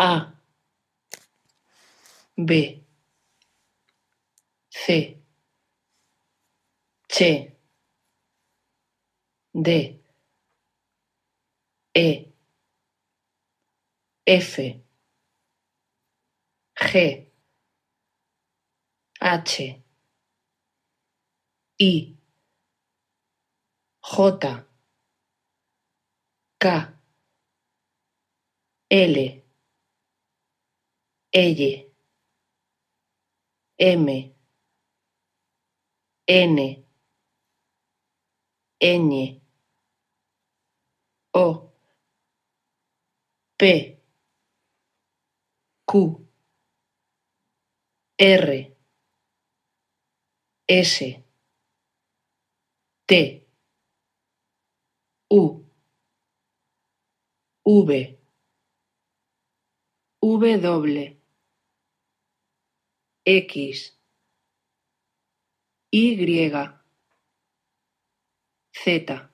A B C Ch D E F G H I J K L L M N Ñ O P Q R S T U V W X Y Z